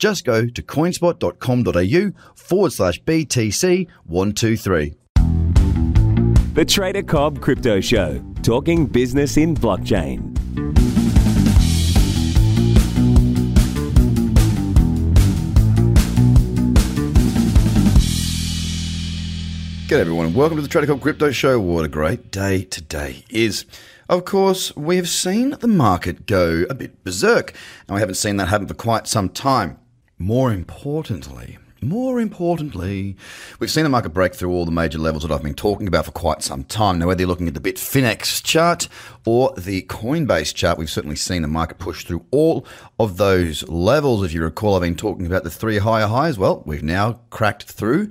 Just go to coinspot.com.au forward slash BTC123. The Trader Cobb Crypto Show, talking business in blockchain. G'day everyone, welcome to the Trader Cobb Crypto Show. What a great day today is. Of course, we have seen the market go a bit berserk, and we haven't seen that happen for quite some time. More importantly, more importantly, we've seen the market break through all the major levels that I've been talking about for quite some time. Now, whether you're looking at the Bitfinex chart or the Coinbase chart, we've certainly seen the market push through all of those levels. If you recall, I've been talking about the three higher highs. Well, we've now cracked through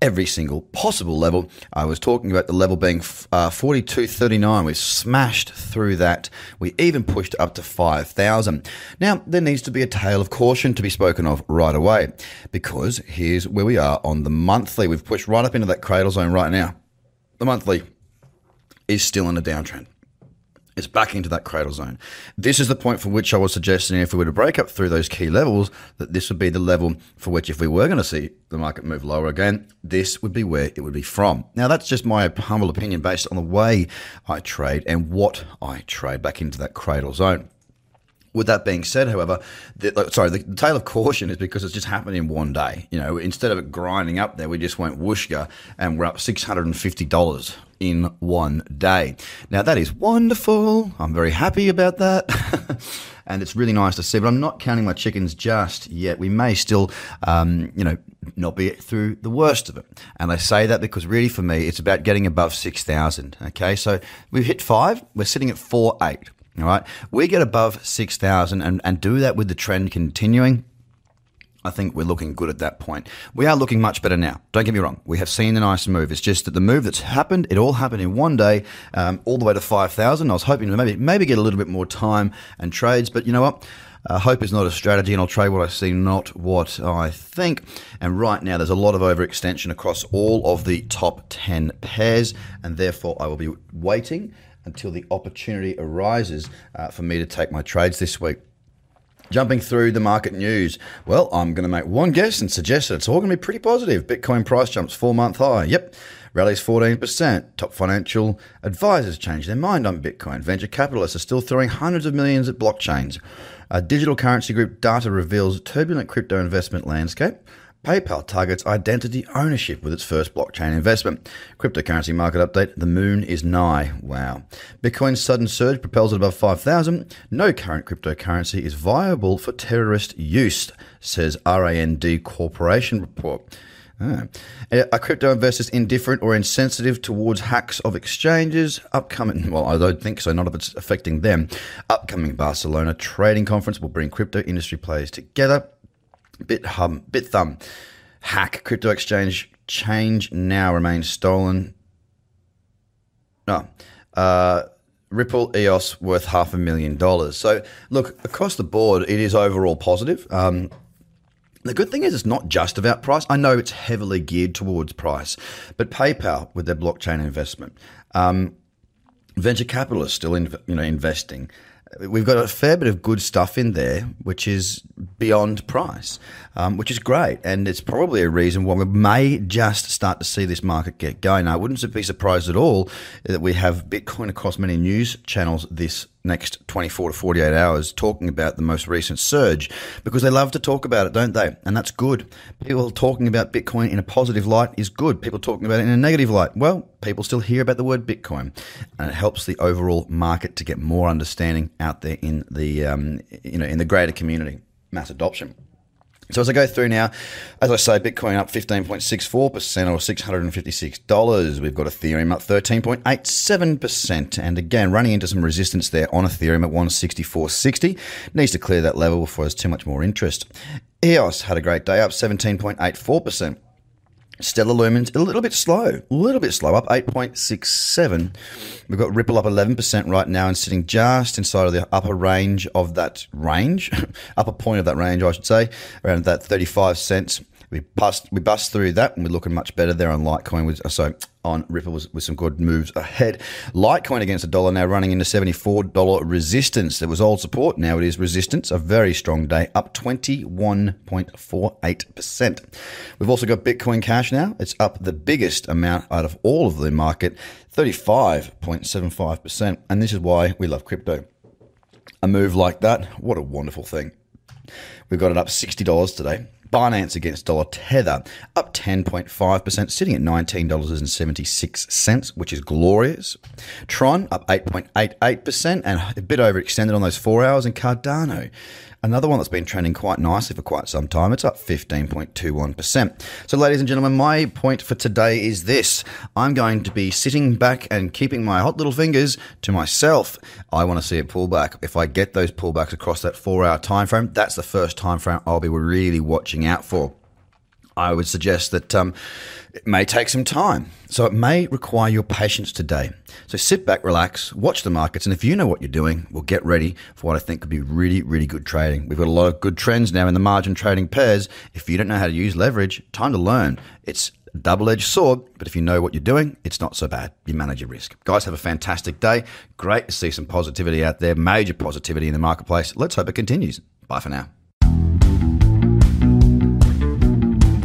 every single possible level. I was talking about the level being uh, 42.39. We've smashed through that. We even pushed up to 5,000. Now, there needs to be a tale of caution to be spoken of right away because here's where we are on the monthly. We've pushed right up into that cradle zone right now. The monthly is still in a downtrend. It's back into that cradle zone. This is the point for which I was suggesting if we were to break up through those key levels, that this would be the level for which, if we were going to see the market move lower again, this would be where it would be from. Now, that's just my humble opinion based on the way I trade and what I trade back into that cradle zone. With that being said, however, the, sorry, the, the, tale of caution is because it's just happened in one day. You know, instead of it grinding up there, we just went whooshka and we're up six hundred and fifty dollars in one day. Now that is wonderful. I'm very happy about that. and it's really nice to see, but I'm not counting my chickens just yet. We may still, um, you know, not be through the worst of it. And I say that because really for me, it's about getting above 6,000. Okay. So we've hit five. We're sitting at four, eight. All right. We get above 6,000 and, and do that with the trend continuing. I think we're looking good at that point. We are looking much better now. Don't get me wrong. We have seen a nice move. It's just that the move that's happened, it all happened in one day, um, all the way to 5,000. I was hoping to maybe, maybe get a little bit more time and trades, but you know what? Uh, hope is not a strategy, and I'll trade what I see, not what I think. And right now, there's a lot of overextension across all of the top 10 pairs, and therefore I will be waiting until the opportunity arises uh, for me to take my trades this week. Jumping through the market news. Well, I'm going to make one guess and suggest that it's all going to be pretty positive. Bitcoin price jumps four month high. Yep. Rallies 14%. Top financial advisors change their mind on Bitcoin. Venture capitalists are still throwing hundreds of millions at blockchains. A digital currency group data reveals turbulent crypto investment landscape. PayPal targets identity ownership with its first blockchain investment. Cryptocurrency market update the moon is nigh. Wow. Bitcoin's sudden surge propels it above 5,000. No current cryptocurrency is viable for terrorist use, says RAND Corporation report. Ah. Are crypto investors indifferent or insensitive towards hacks of exchanges? Upcoming, well, I don't think so, not if it's affecting them. Upcoming Barcelona trading conference will bring crypto industry players together. BitHum, Bithumb hack crypto exchange ChangeNOW remains stolen. No. Uh, Ripple EOS worth half a million dollars. So, look, across the board, it is overall positive. Um, the good thing is, it's not just about price. I know it's heavily geared towards price, but PayPal with their blockchain investment, um, venture capitalists still in, you know investing we've got a fair bit of good stuff in there, which is beyond price, um, which is great. And it's probably a reason why we may just start to see this market get going. I wouldn't be surprised at all that we have Bitcoin across many news channels this next 24 to 48 hours talking about the most recent surge because they love to talk about it, don't they? And that's good. People talking about Bitcoin in a positive light is good. People talking about it in a negative light, well, people still hear about the word Bitcoin, and it helps the overall market to get more understanding out there in the um, you know in the greater community, mass adoption. So as I go through now, as I say, Bitcoin up 15.64% or $656. We've got Ethereum up 13.87%. And again, running into some resistance there on Ethereum at 164.60. Needs to clear that level before there's too much more interest. EOS had a great day up 17.84%. Stellar Lumens a little bit slow, a little bit slow, up 8.67. We've got Ripple up 11% right now and sitting just inside of the upper range of that range, upper point of that range, I should say, around that 35 cents. We bust we bust through that and we're looking much better there on Litecoin with uh, so on Ripple with, with some good moves ahead. Litecoin against the dollar now running into seventy four dollar resistance. There was old support, now it is resistance. A very strong day, up twenty one point four eight percent. We've also got Bitcoin Cash now. It's up the biggest amount out of all of the market, thirty five point seven five percent. And this is why we love crypto. A move like that, what a wonderful thing. We've got it up sixty dollars today. Binance against dollar Tether up 10.5%, sitting at $19.76, which is glorious. Tron up 8.88% and a bit overextended on those four hours. And Cardano Another one that's been trending quite nicely for quite some time. It's up 15.21%. So, ladies and gentlemen, my point for today is this I'm going to be sitting back and keeping my hot little fingers to myself. I want to see it pull back. If I get those pullbacks across that four hour time frame, that's the first time frame I'll be really watching out for. I would suggest that um, it may take some time. So it may require your patience today. So sit back, relax, watch the markets, and if you know what you're doing, we'll get ready for what I think could be really, really good trading. We've got a lot of good trends now in the margin trading pairs. If you don't know how to use leverage, time to learn. It's a double edged sword, but if you know what you're doing, it's not so bad. You manage your risk. Guys, have a fantastic day. Great to see some positivity out there, major positivity in the marketplace. Let's hope it continues. Bye for now.